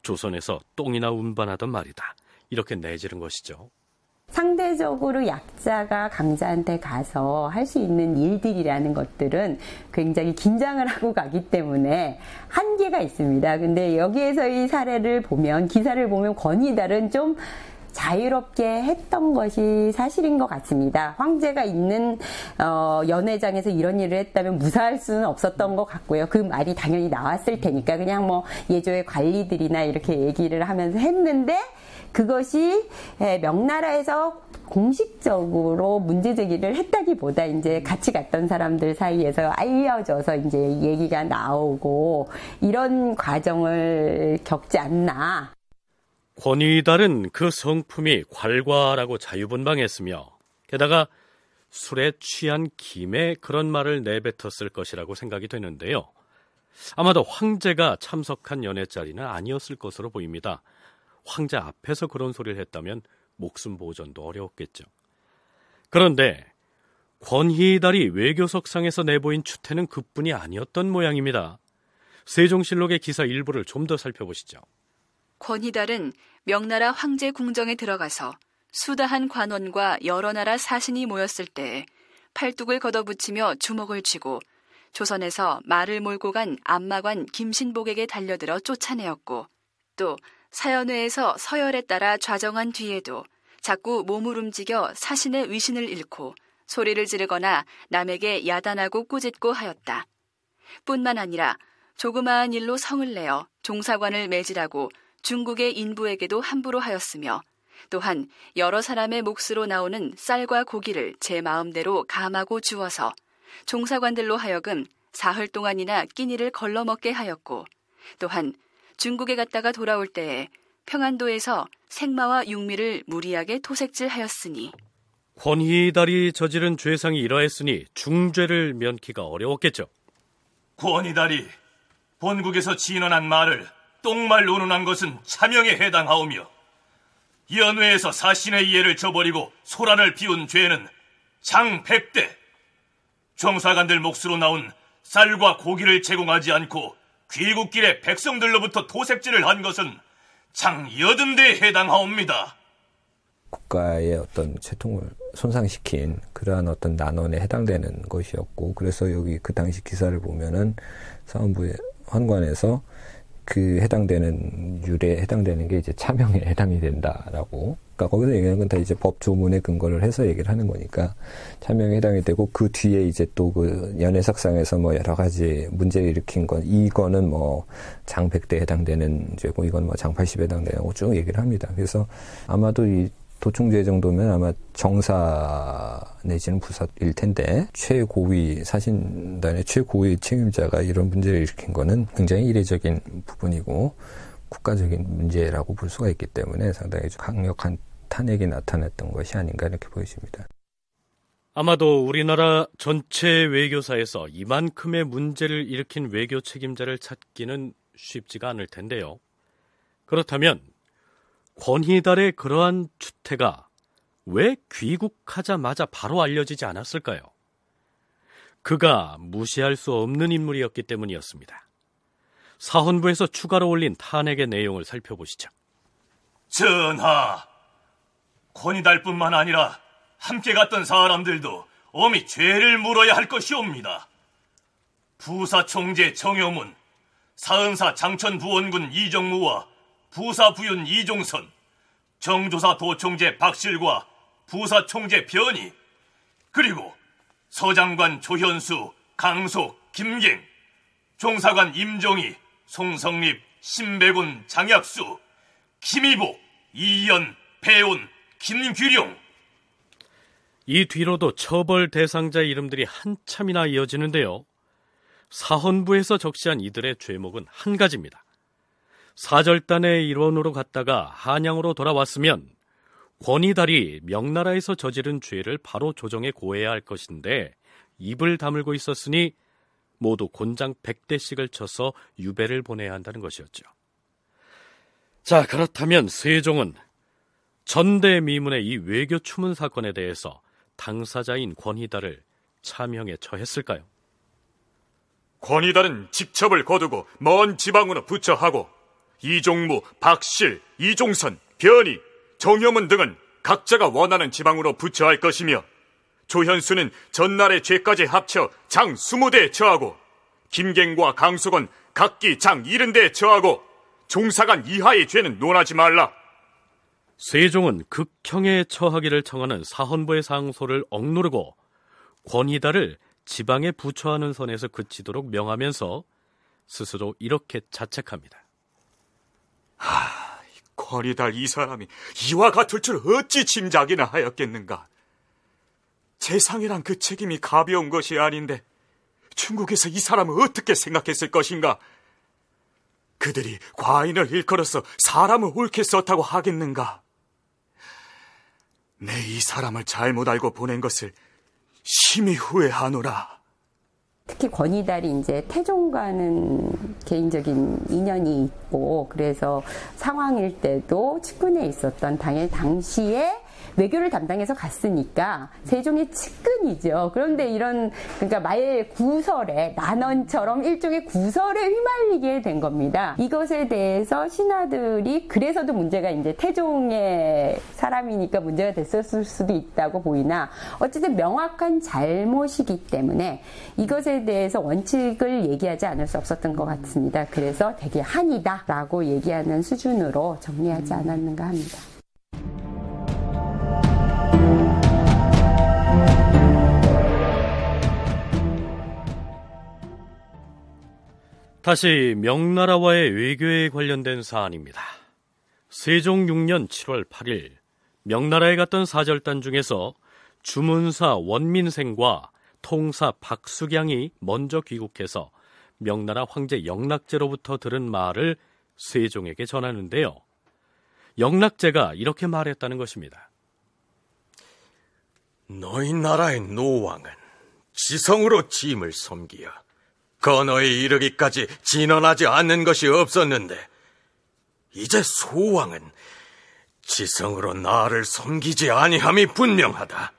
조선에서 똥이나 운반하던 말이다. 이렇게 내지른 것이죠. 상대적으로 약자가 강자한테 가서 할 수 있는 일들이라는 것들은 굉장히 긴장을 하고 가기 때문에 한계가 있습니다. 근데 여기에서 이 사례를 보면, 기사를 보면 권위달은 좀 자유롭게 했던 것이 사실인 것 같습니다. 황제가 있는 어, 연회장에서 이런 일을 했다면 무사할 수는 없었던 것 같고요. 그 말이 당연히 나왔을 테니까 그냥 뭐 예조의 관리들이나 이렇게 얘기를 하면서 했는데 그것이 명나라에서 공식적으로 문제 제기를 했다기보다 이제 같이 갔던 사람들 사이에서 알려져서 이제 얘기가 나오고 이런 과정을 겪지 않나. 권위달은 그 성품이 괄괄하고 자유분방했으며 게다가 술에 취한 김에 그런 말을 내뱉었을 것이라고 생각이 되는데요. 아마도 황제가 참석한 연회 자리는 아니었을 것으로 보입니다. 황제 앞에서 그런 소리를 했다면 목숨 보전도 어려웠겠죠. 그런데 권희달이 외교석상에서 내보인 추태는 그뿐이 아니었던 모양입니다. 세종실록의 기사 일부를 좀 더 살펴보시죠. 권희달은 명나라 황제 궁정에 들어가서 수다한 관원과 여러 나라 사신이 모였을 때 팔뚝을 걷어붙이며 주먹을 쥐고 조선에서 말을 몰고 간 안마관 김신복에게 달려들어 쫓아내었고 또 사연회에서 서열에 따라 좌정한 뒤에도 자꾸 몸을 움직여 사신의 위신을 잃고 소리를 지르거나 남에게 야단하고 꾸짖고 하였다. 뿐만 아니라 조그마한 일로 성을 내어 종사관을 매질하고 중국의 인부에게도 함부로 하였으며 또한 여러 사람의 몫으로 나오는 쌀과 고기를 제 마음대로 감하고 주어서 종사관들로 하여금 사흘 동안이나 끼니를 걸러먹게 하였고 또한 중국에 갔다가 돌아올 때에 평안도에서 생마와 육미를 무리하게 토색질하였으니 권희달이 저지른 죄상이 이러했으니 중죄를 면키가 어려웠겠죠. 권희달이 본국에서 진언한 말을 똥말 논논한 것은 차명에 해당하오며 연회에서 사신의 이해를 저버리고 소란을 피운 죄는 장 100대 정사관들 몫으로 나온 쌀과 고기를 제공하지 않고 귀국길에 백성들로부터 도색질을 한 것은 장 여든 대에 해당하옵니다. 국가의 어떤 채통을 손상시킨 그러한 어떤 난원에 해당되는 것이었고 그래서 여기 그 당시 기사를 보면은 사원부의 환관에서 그 해당되는 율에 해당되는 게 이제 차명에 [laughs] 해당이 된다라고 그러니까 거기서 얘기하는 건 다 이제 법 조문에 근거를 해서 얘기를 하는 거니까 차명에 해당이 되고 그 뒤에 이제 또 그 연애석상에서 뭐 여러 가지 문제를 일으킨 건 이거는 뭐장 100대에 해당되는 죄고 이건 뭐장 80에 해당되는 거고 쭉 얘기를 합니다. 그래서 아마도 이 도충죄 정도면 아마 정사 내지는 부사일 텐데 최고위 사신단의 최고위 책임자가 이런 문제를 일으킨 거는 굉장히 이례적인 부분이고 국가적인 문제라고 볼 수가 있기 때문에 상당히 강력한 탄핵이 나타났던 것이 아닌가 이렇게 보여집니다. 아마도 우리나라 전체 외교사에서 이만큼의 문제를 일으킨 외교 책임자를 찾기는 쉽지가 않을 텐데요. 그렇다면 권희달의 그러한 추태가 왜 귀국하자마자 바로 알려지지 않았을까요? 그가 무시할 수 없는 인물이었기 때문이었습니다. 사헌부에서 추가로 올린 탄핵의 내용을 살펴보시죠. 전하, 권희달뿐만 아니라 함께 갔던 사람들도 엄히 죄를 물어야 할 것이옵니다. 부사 총재 정효문, 사은사 장천 부원군 이정무와 부사부윤 이종선, 정조사 도총재 박실과 부사총재 변희, 그리고 서장관 조현수, 강속, 김갱, 종사관 임종희, 송성립, 신백운, 장약수, 김희복, 이연, 배운, 김규룡. 이 뒤로도 처벌 대상자 이름들이 한참이나 이어지는데요. 사헌부에서 적시한 이들의 죄목은 한 가지입니다. 사절단의 일원으로 갔다가 한양으로 돌아왔으면 권희달이 명나라에서 저지른 죄를 바로 조정에 고해야 할 것인데 입을 다물고 있었으니 모두 곤장 100대씩을 쳐서 유배를 보내야 한다는 것이었죠. 자, 그렇다면 세종은 전대미문의 이 외교 추문 사건에 대해서 당사자인 권희달을 차명에 처했을까요? 권희달은 직첩을 거두고 먼 지방으로 부처하고 이종무, 박실, 이종선, 변희, 정효문 등은 각자가 원하는 지방으로 부처할 것이며 조현수는 전날의 죄까지 합쳐 장 20대에 처하고 김갱과 강숙은 각기 장 70대에 처하고 종사관 이하의 죄는 논하지 말라. 세종은 극형에 처하기를 청하는 사헌부의 상소를 억누르고 권희달을 지방에 부처하는 선에서 그치도록 명하면서 스스로 이렇게 자책합니다. 하, 권희달 이 사람이 이와 같을 줄 어찌 짐작이나 하였겠는가. 재상이란 그 책임이 가벼운 것이 아닌데 중국에서 이 사람을 어떻게 생각했을 것인가? 그들이 과인을 일컬어서 사람을 옳게 썼다고 하겠는가? 내 이 사람을 잘못 알고 보낸 것을 심히 후회하노라. 특히 권희달이 이제 태종과는 개인적인 인연이 있고 그래서 상황일 때도 측근에 있었던 당일 당시에 외교를 담당해서 갔으니까 세종의 측근이죠. 그런데 이런 그러니까 말 구설에 난원처럼 일종의 구설에 휘말리게 된 겁니다. 이것에 대해서 신하들이 그래서도 문제가 이제 태종의 사람이니까 문제가 됐었을 수도 있다고 보이나 어쨌든 명확한 잘못이기 때문에 이것에 대해서 원칙을 얘기하지 않을 수 없었던 것 같습니다. 그래서 되게 한이다라고 얘기하는 수준으로 정리하지 않았는가 합니다. 다시 명나라와의 외교에 관련된 사안입니다. 세종 6년 7월 8일 명나라에 갔던 사절단 중에서 주문사 원민생과 통사 박수경이 먼저 귀국해서 명나라 황제 영락제로부터 들은 말을 세종에게 전하는데요. 영락제가 이렇게 말했다는 것입니다. 너희 나라의 노왕은 지성으로 짐을 섬기어 건어에 이르기까지 진언하지 않는 것이 없었는데 이제 소왕은 지성으로 나를 섬기지 아니함이 분명하다.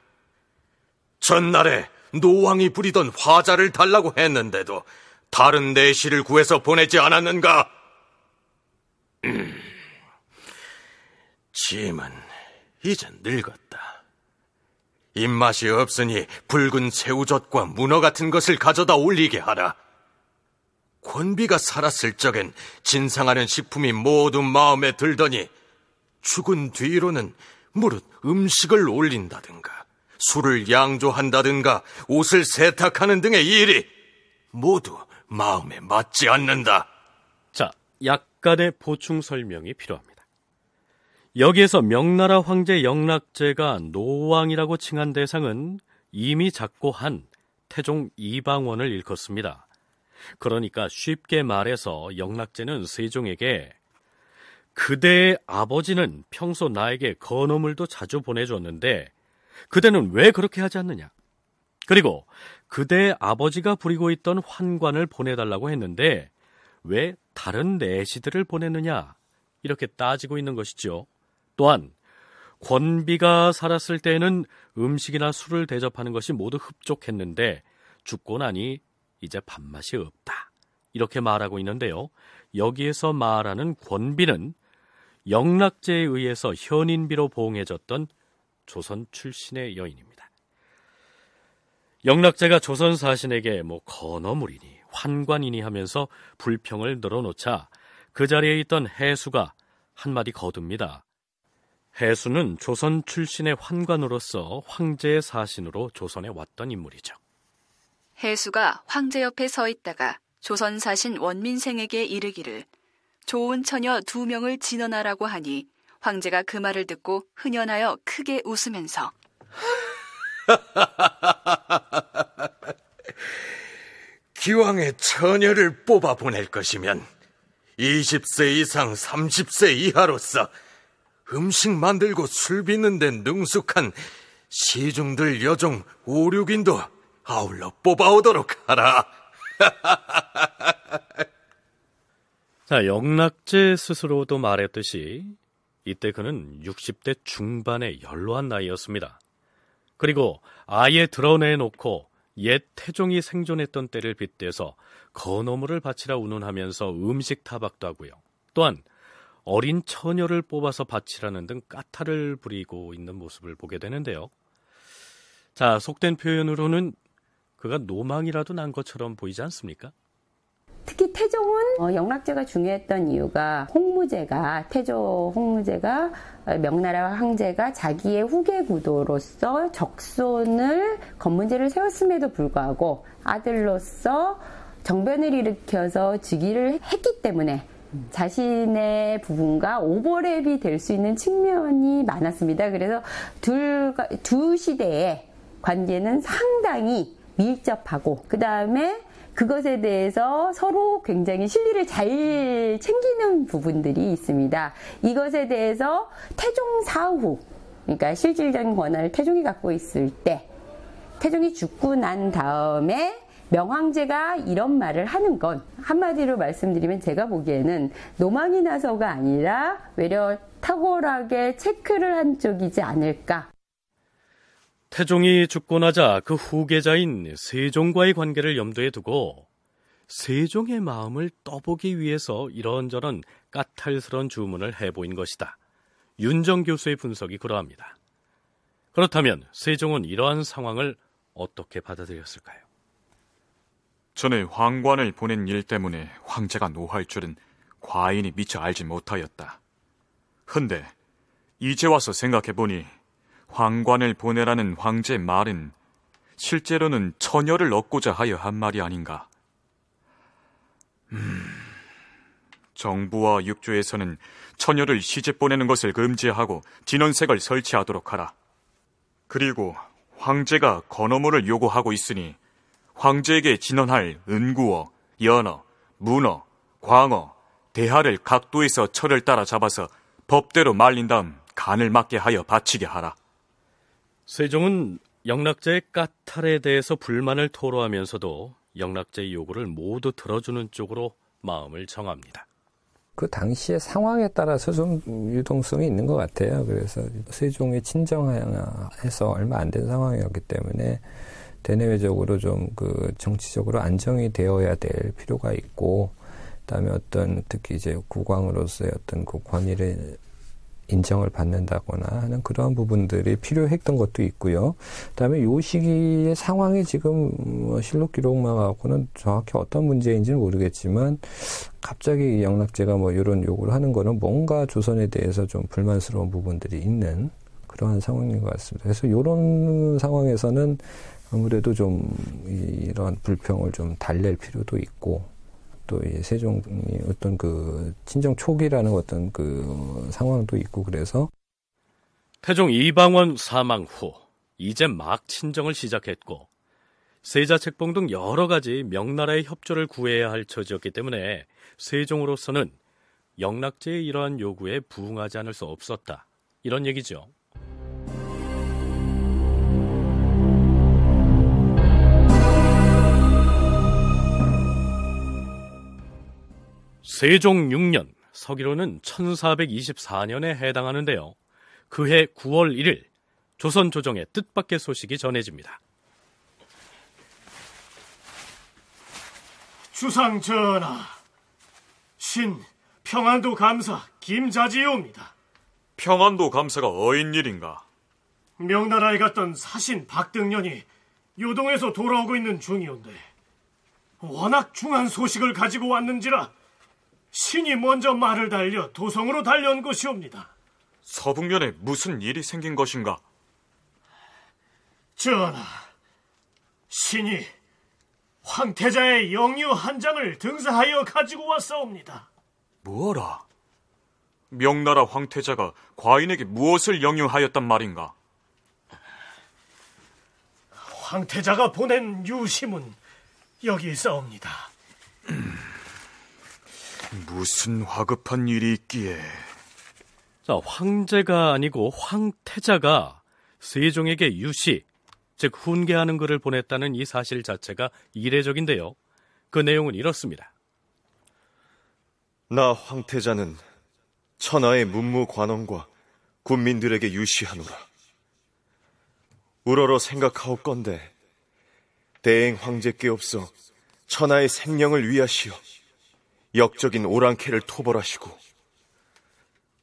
전날에 노왕이 부리던 화자를 달라고 했는데도 다른 내시를 구해서 보내지 않았는가? 음, 짐은 이제 늙었다. 입맛이 없으니 붉은 새우젓과 문어 같은 것을 가져다 올리게 하라. 권비가 살았을 적엔 진상하는 식품이 모두 마음에 들더니 죽은 뒤로는 무릇 음식을 올린다든가 술을 양조한다든가 옷을 세탁하는 등의 일이 모두 마음에 맞지 않는다. 자, 약간의 보충 설명이 필요합니다. 여기에서 명나라 황제 영락제가 노왕이라고 칭한 대상은 이미 작고한 태종 이방원을 일컫습니다. 그러니까 쉽게 말해서 영락제는 세종에게 그대의 아버지는 평소 나에게 건어물도 자주 보내줬는데 그대는 왜 그렇게 하지 않느냐? 그리고 그대의 아버지가 부리고 있던 환관을 보내달라고 했는데 왜 다른 내시들을 보냈느냐? 이렇게 따지고 있는 것이죠. 또한 권비가 살았을 때에는 음식이나 술을 대접하는 것이 모두 흡족했는데 죽고 나니 이제 밥맛이 없다. 이렇게 말하고 있는데요. 여기에서 말하는 권비는 영락제에 의해서 현인비로 보응해졌던 조선 출신의 여인입니다. 영락제가 조선 사신에게 뭐 건어물이니 환관이니 하면서 불평을 늘어놓자 그 자리에 있던 해수가 한마디 거둡니다. 해수는 조선 출신의 환관으로서 황제의 사신으로 조선에 왔던 인물이죠. 해수가 황제 옆에 서 있다가 조선 사신 원민생에게 이르기를 좋은 처녀 두 명을 진언하라고 하니 황제가 그 말을 듣고 흔연하여 크게 웃으면서 [laughs] 기왕에 처녀를 뽑아 보낼 것이면 20세 이상 30세 이하로서 음식 만들고 술 빚는 데 능숙한 시중들 여종 5, 6인도 아울러 뽑아오도록 하라. [laughs] 자, 영락제 스스로도 말했듯이 이때 그는 60대 중반의 연로한 나이였습니다. 그리고 아예 드러내놓고 옛 태종이 생존했던 때를 빗대서 건어물을 바치라 운운하면서 음식 타박도 하고요. 또한 어린 처녀를 뽑아서 바치라는 등 까탈을 부리고 있는 모습을 보게 되는데요. 자, 속된 표현으로는 그가 노망이라도 난 것처럼 보이지 않습니까? 특히 태종은 어, 영락제가 중요했던 이유가 홍무제가 태조 홍무제가 어, 명나라 황제가 자기의 후계 구도로서 적손을 건문제를 세웠음에도 불구하고 아들로서 정변을 일으켜서 즉위를 했기 때문에 자신의 부분과 오버랩이 될 수 있는 측면이 많았습니다. 그래서 둘, 두 시대의 관계는 상당히 밀접하고, 그 다음에 그것에 대해서 서로 굉장히 실리를 잘 챙기는 부분들이 있습니다. 이것에 대해서 태종 사후, 그러니까 실질적인 권한을 태종이 갖고 있을 때, 태종이 죽고 난 다음에 명황제가 이런 말을 하는 건 한마디로 말씀드리면 제가 보기에는 노망이 나서가 아니라 외려 탁월하게 체크를 한 쪽이지 않을까. 태종이 죽고 나자 그 후계자인 세종과의 관계를 염두에 두고 세종의 마음을 떠보기 위해서 이런저런 까탈스런 주문을 해보인 것이다. 윤정 교수의 분석이 그러합니다. 그렇다면 세종은 이러한 상황을 어떻게 받아들였을까요? 전에 황관을 보낸 일 때문에 황제가 노할 줄은 과인이 미처 알지 못하였다. 헌데 이제 와서 생각해보니 황관을 보내라는 황제의 말은 실제로는 처녀를 얻고자 하여 한 말이 아닌가. 음, 정부와 육조에서는 처녀를 시집 보내는 것을 금지하고 진원색을 설치하도록 하라. 그리고 황제가 건어물을 요구하고 있으니 황제에게 진언할 은구어, 연어, 문어, 광어, 대하를 각도에서 철을 따라 잡아서 법대로 말린 다음 간을 맞게 하여 바치게 하라. 세종은 영락제의 까탈에 대해서 불만을 토로하면서도 영락제의 요구를 모두 들어주는 쪽으로 마음을 정합니다. 그 당시의 상황에 따라서 좀 유동성이 있는 것 같아요. 그래서 세종의 친정해서 얼마 안 된 상황이었기 때문에 대내외적으로 좀 그 정치적으로 안정이 되어야 될 필요가 있고, 그다음에 어떤 특히 이제 국왕으로서의 어떤 그 권위를 인정을 받는다거나 하는 그러한 부분들이 필요했던 것도 있고요. 그다음에 요 시기의 상황이 지금 뭐 실록 기록만 갖고는 정확히 어떤 문제인지는 모르겠지만 갑자기 영락제가 뭐 이런 요구를 하는 거는 뭔가 조선에 대해서 좀 불만스러운 부분들이 있는 그러한 상황인 것 같습니다. 그래서 이런 상황에서는 아무래도 좀 이런 불평을 좀 달랠 필요도 있고 또이 세종이 어떤 그 친정 초기라는 어떤 그 상황도 있고 그래서 태종 이방원 사망 후 이제 막 친정을 시작했고 세자 책봉 등 여러 가지 명나라의 협조를 구해야 할 처지였기 때문에 세종으로서는 영락제의 이러한 요구에 부응하지 않을 수 없었다. 이런 얘기죠. 세종 6년, 서기로는 1424년에 해당하는데요. 그해 9월 1일, 조선 조정의 뜻밖의 소식이 전해집니다. 주상 전하, 신 평안도 감사 김자지옵니다. 평안도 감사가 어인 일인가? 명나라에 갔던 사신 박등년이 요동에서 돌아오고 있는 중이온데 워낙 중한 소식을 가지고 왔는지라 신이 먼저 말을 달려 도성으로 달려온 것이옵니다. 서북면에 무슨 일이 생긴 것인가? 전하, 신이 황태자의 영유 한 장을 등사하여 가지고 왔사옵니다. 뭐라? 명나라 황태자가 과인에게 무엇을 영유하였단 말인가? 황태자가 보낸 유심은 여기 있사옵니다. [clears throat] 무슨 화급한 일이 있기에? 자, 황제가 아니고 황태자가 세종에게 유시, 즉 훈계하는 글을 보냈다는 이 사실 자체가 이례적인데요. 그 내용은 이렇습니다. 나 황태자는 천하의 문무관원과 군민들에게 유시하노라. 우러러 생각하옵건대 대행 황제께 없어 천하의 생명을 위하시어 역적인 오랑캐를 토벌하시고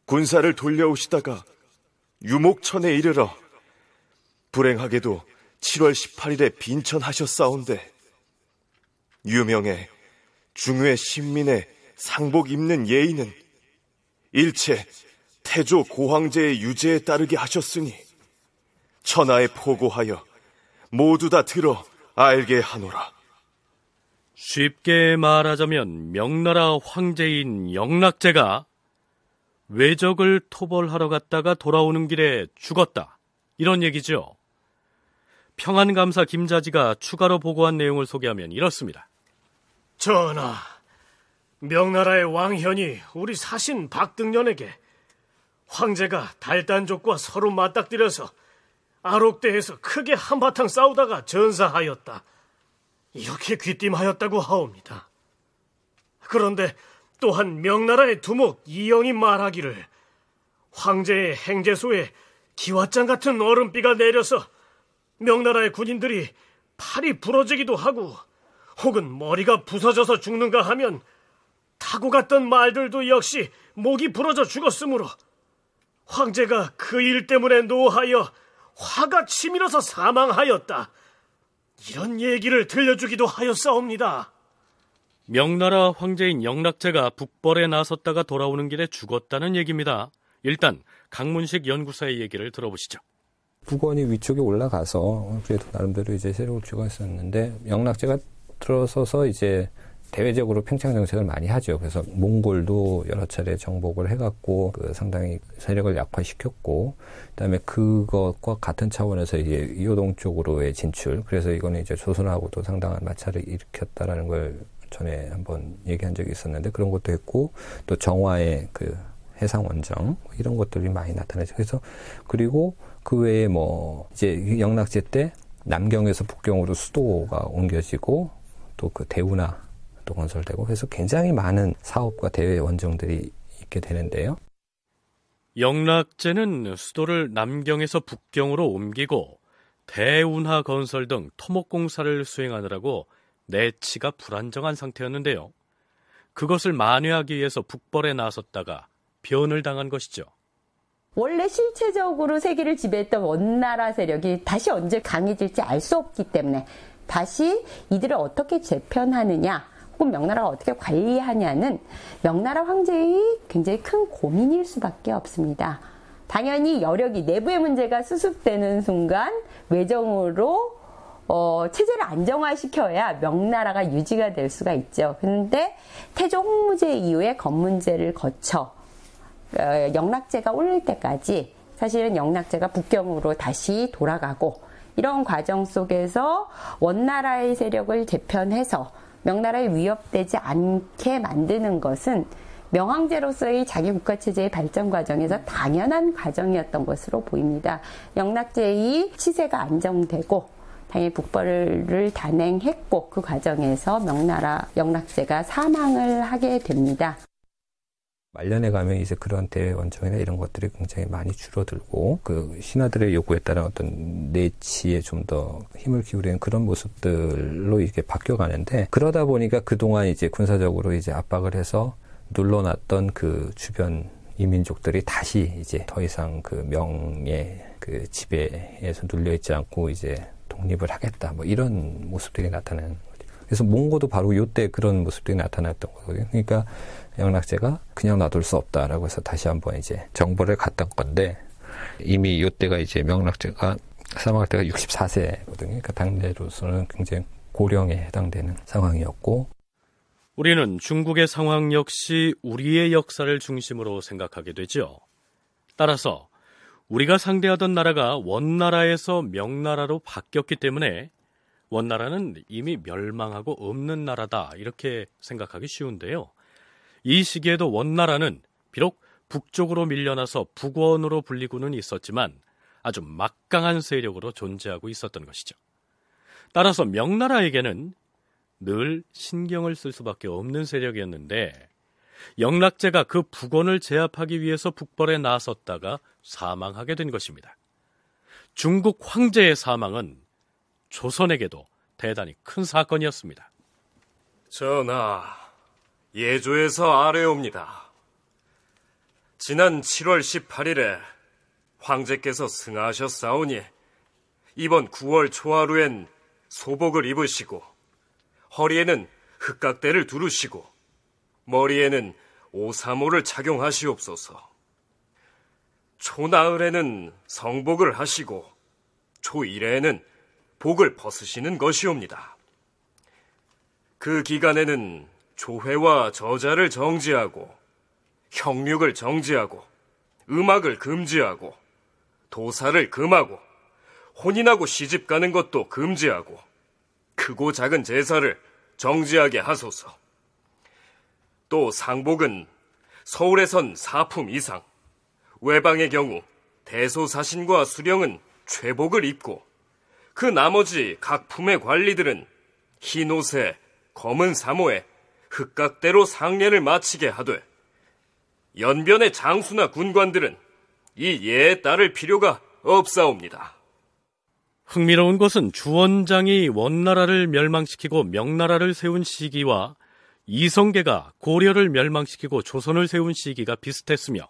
군사를 돌려오시다가 유목천에 이르러 불행하게도 7월 18일에 빈천하셨사온데 유명해 중외 신민의 상복 입는 예의는 일체 태조 고황제의 유제에 따르게 하셨으니 천하에 포고하여 모두 다 들어 알게 하노라. 쉽게 말하자면 명나라 황제인 영락제가 외적을 토벌하러 갔다가 돌아오는 길에 죽었다. 이런 얘기죠. 평안감사 김자지가 추가로 보고한 내용을 소개하면 이렇습니다. 전하, 명나라의 왕현이 우리 사신 박등년에게 황제가 달단족과 서로 맞닥뜨려서 아록대에서 크게 한바탕 싸우다가 전사하였다. 이렇게 귀띔하였다고 하옵니다. 그런데 또한 명나라의 두목 이영이 말하기를 황제의 행제소에 기왓장 같은 얼음비가 내려서 명나라의 군인들이 팔이 부러지기도 하고 혹은 머리가 부서져서 죽는가 하면 타고 갔던 말들도 역시 목이 부러져 죽었으므로 황제가 그 일 때문에 노하여 화가 치밀어서 사망하였다. 이런 얘기를 들려주기도 하였사옵니다. 명나라 황제인 영락제가 북벌에 나섰다가 돌아오는 길에 죽었다는 얘기입니다. 일단 강문식 연구사의 얘기를 들어보시죠. 북원이 위쪽에 올라가서 그래도 나름대로 이제 세력을 쥐고 있었는데 영락제가 들어서서 이제 대외적으로 팽창 정책을 많이 하죠. 그래서 몽골도 여러 차례 정복을 해갖고 그 상당히 세력을 약화시켰고, 그다음에 그것과 같은 차원에서 이제 이호동 쪽으로의 진출. 그래서 이거는 이제 조선하고도 상당한 마찰을 일으켰다라는 걸 전에 한번 얘기한 적이 있었는데 그런 것도 했고 또 정화의 그 해상 원정 이런 것들이 많이 나타나죠. 그래서 그리고 그 외에 뭐 이제 영락제 때 남경에서 북경으로 수도가 옮겨지고 또 그 대운하 또 건설되고 그래서 굉장히 많은 사업과 대외 원정들이 있게 되는데요. 영락제는 수도를 남경에서 북경으로 옮기고 대운하 건설 등 토목공사를 수행하느라고 내치가 불안정한 상태였는데요. 그것을 만회하기 위해서 북벌에 나섰다가 변을 당한 것이죠. 원래 실체적으로 세계를 지배했던 원나라 세력이 다시 언제 강해질지 알 수 없기 때문에 다시 이들을 어떻게 재편하느냐 혹은 명나라가 어떻게 관리하냐는 명나라 황제의 굉장히 큰 고민일 수밖에 없습니다. 당연히 여력이 내부의 문제가 수습되는 순간 외정으로 어, 체제를 안정화시켜야 명나라가 유지가 될 수가 있죠. 그런데 태종 홍무제 이후에 건문제를 거쳐 어, 영락제가 올릴 때까지 사실은 영락제가 북경으로 다시 돌아가고 이런 과정 속에서 원나라의 세력을 재편해서 명나라에 위협되지 않게 만드는 것은 명왕제로서의 자기 국가 체제의 발전 과정에서 당연한 과정이었던 것으로 보입니다. 영락제의 치세가 안정되고 당연히 북벌을 단행했고 그 과정에서 명나라 영락제가 사망을 하게 됩니다. 말년에 가면 이제 그런 대외 원정이나 이런 것들이 굉장히 많이 줄어들고 그 신하들의 요구에 따른 어떤 내치에 좀 더 힘을 기울이는 그런 모습들로 이렇게 바뀌어 가는데 그러다 보니까 그동안 이제 군사적으로 이제 압박을 해서 눌러놨던 그 주변 이민족들이 다시 이제 더 이상 그 명의 그 지배에서 눌려 있지 않고 이제 독립을 하겠다 뭐 이런 모습들이 나타나는 거죠. 그래서 몽고도 바로 요때 그런 모습들이 나타났던 거거든요. 그러니까 영락제가 그냥 놔둘 수 없다라고 해서 다시 한번 이제 정보를 갔던 건데 이미 요때가 이제 명락제가 사망할 때가 64세거든요. 그러니까 당대로서는 굉장히 고령에 해당되는 상황이었고 우리는 중국의 상황 역시 우리의 역사를 중심으로 생각하게 되죠. 따라서 우리가 상대하던 나라가 원나라에서 명나라로 바뀌었기 때문에 원나라는 이미 멸망하고 없는 나라다 이렇게 생각하기 쉬운데요. 이 시기에도 원나라는 비록 북쪽으로 밀려나서 북원으로 불리고는 있었지만 아주 막강한 세력으로 존재하고 있었던 것이죠. 따라서 명나라에게는 늘 신경을 쓸 수밖에 없는 세력이었는데 영락제가 그 북원을 제압하기 위해서 북벌에 나섰다가 사망하게 된 것입니다. 중국 황제의 사망은 조선에게도 대단히 큰 사건이었습니다. 전하, 예조에서 아뢰옵니다. 지난 7월 18일에 황제께서 승하하셨사오니 이번 9월 초하루엔 소복을 입으시고 허리에는 흑각대를 두르시고 머리에는 오사모를 착용하시옵소서. 초나흘에는 성복을 하시고 초일에는 복을 벗으시는 것이옵니다. 그 기간에는 조회와 저자를 정지하고 형륙을 정지하고 음악을 금지하고 도사를 금하고 혼인하고 시집 가는 것도 금지하고 크고 작은 제사를 정지하게 하소서. 또 상복은 서울에선 사품 이상, 외방의 경우 대소사신과 수령은 최복을 입고 그 나머지 각 품의 관리들은 흰 옷에 검은 사모에 흑각대로 상례를 마치게 하되 연변의 장수나 군관들은 이 예에 따를 필요가 없사옵니다. 흥미로운 것은 주원장이 원나라를 멸망시키고 명나라를 세운 시기와 이성계가 고려를 멸망시키고 조선을 세운 시기가 비슷했으며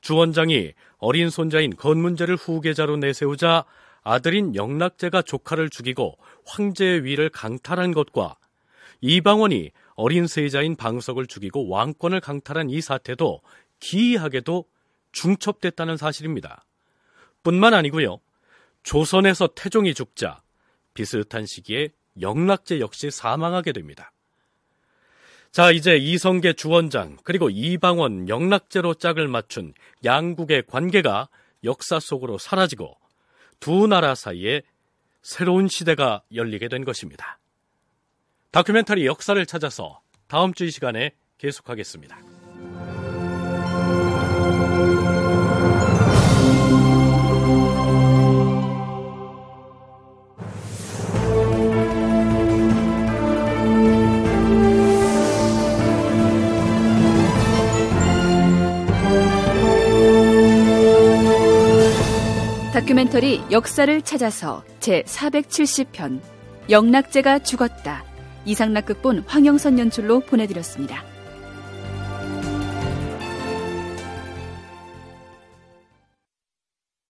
주원장이 어린 손자인 건문제를 후계자로 내세우자 아들인 영락제가 조카를 죽이고 황제의 위를 강탈한 것과 이방원이 어린 세자인 방석을 죽이고 왕권을 강탈한 이 사태도 기이하게도 중첩됐다는 사실입니다. 뿐만 아니고요. 조선에서 태종이 죽자 비슷한 시기에 영락제 역시 사망하게 됩니다. 자, 이제 이성계 주원장 그리고 이방원 영락제로 짝을 맞춘 양국의 관계가 역사 속으로 사라지고 두 나라 사이에 새로운 시대가 열리게 된 것입니다. 다큐멘터리 역사를 찾아서 다음 주 이 시간에 계속하겠습니다. 다큐멘터리 역사를 찾아서 제 470편 영락제가 죽었다. 이상락 극본 황영선 연출로 보내드렸습니다.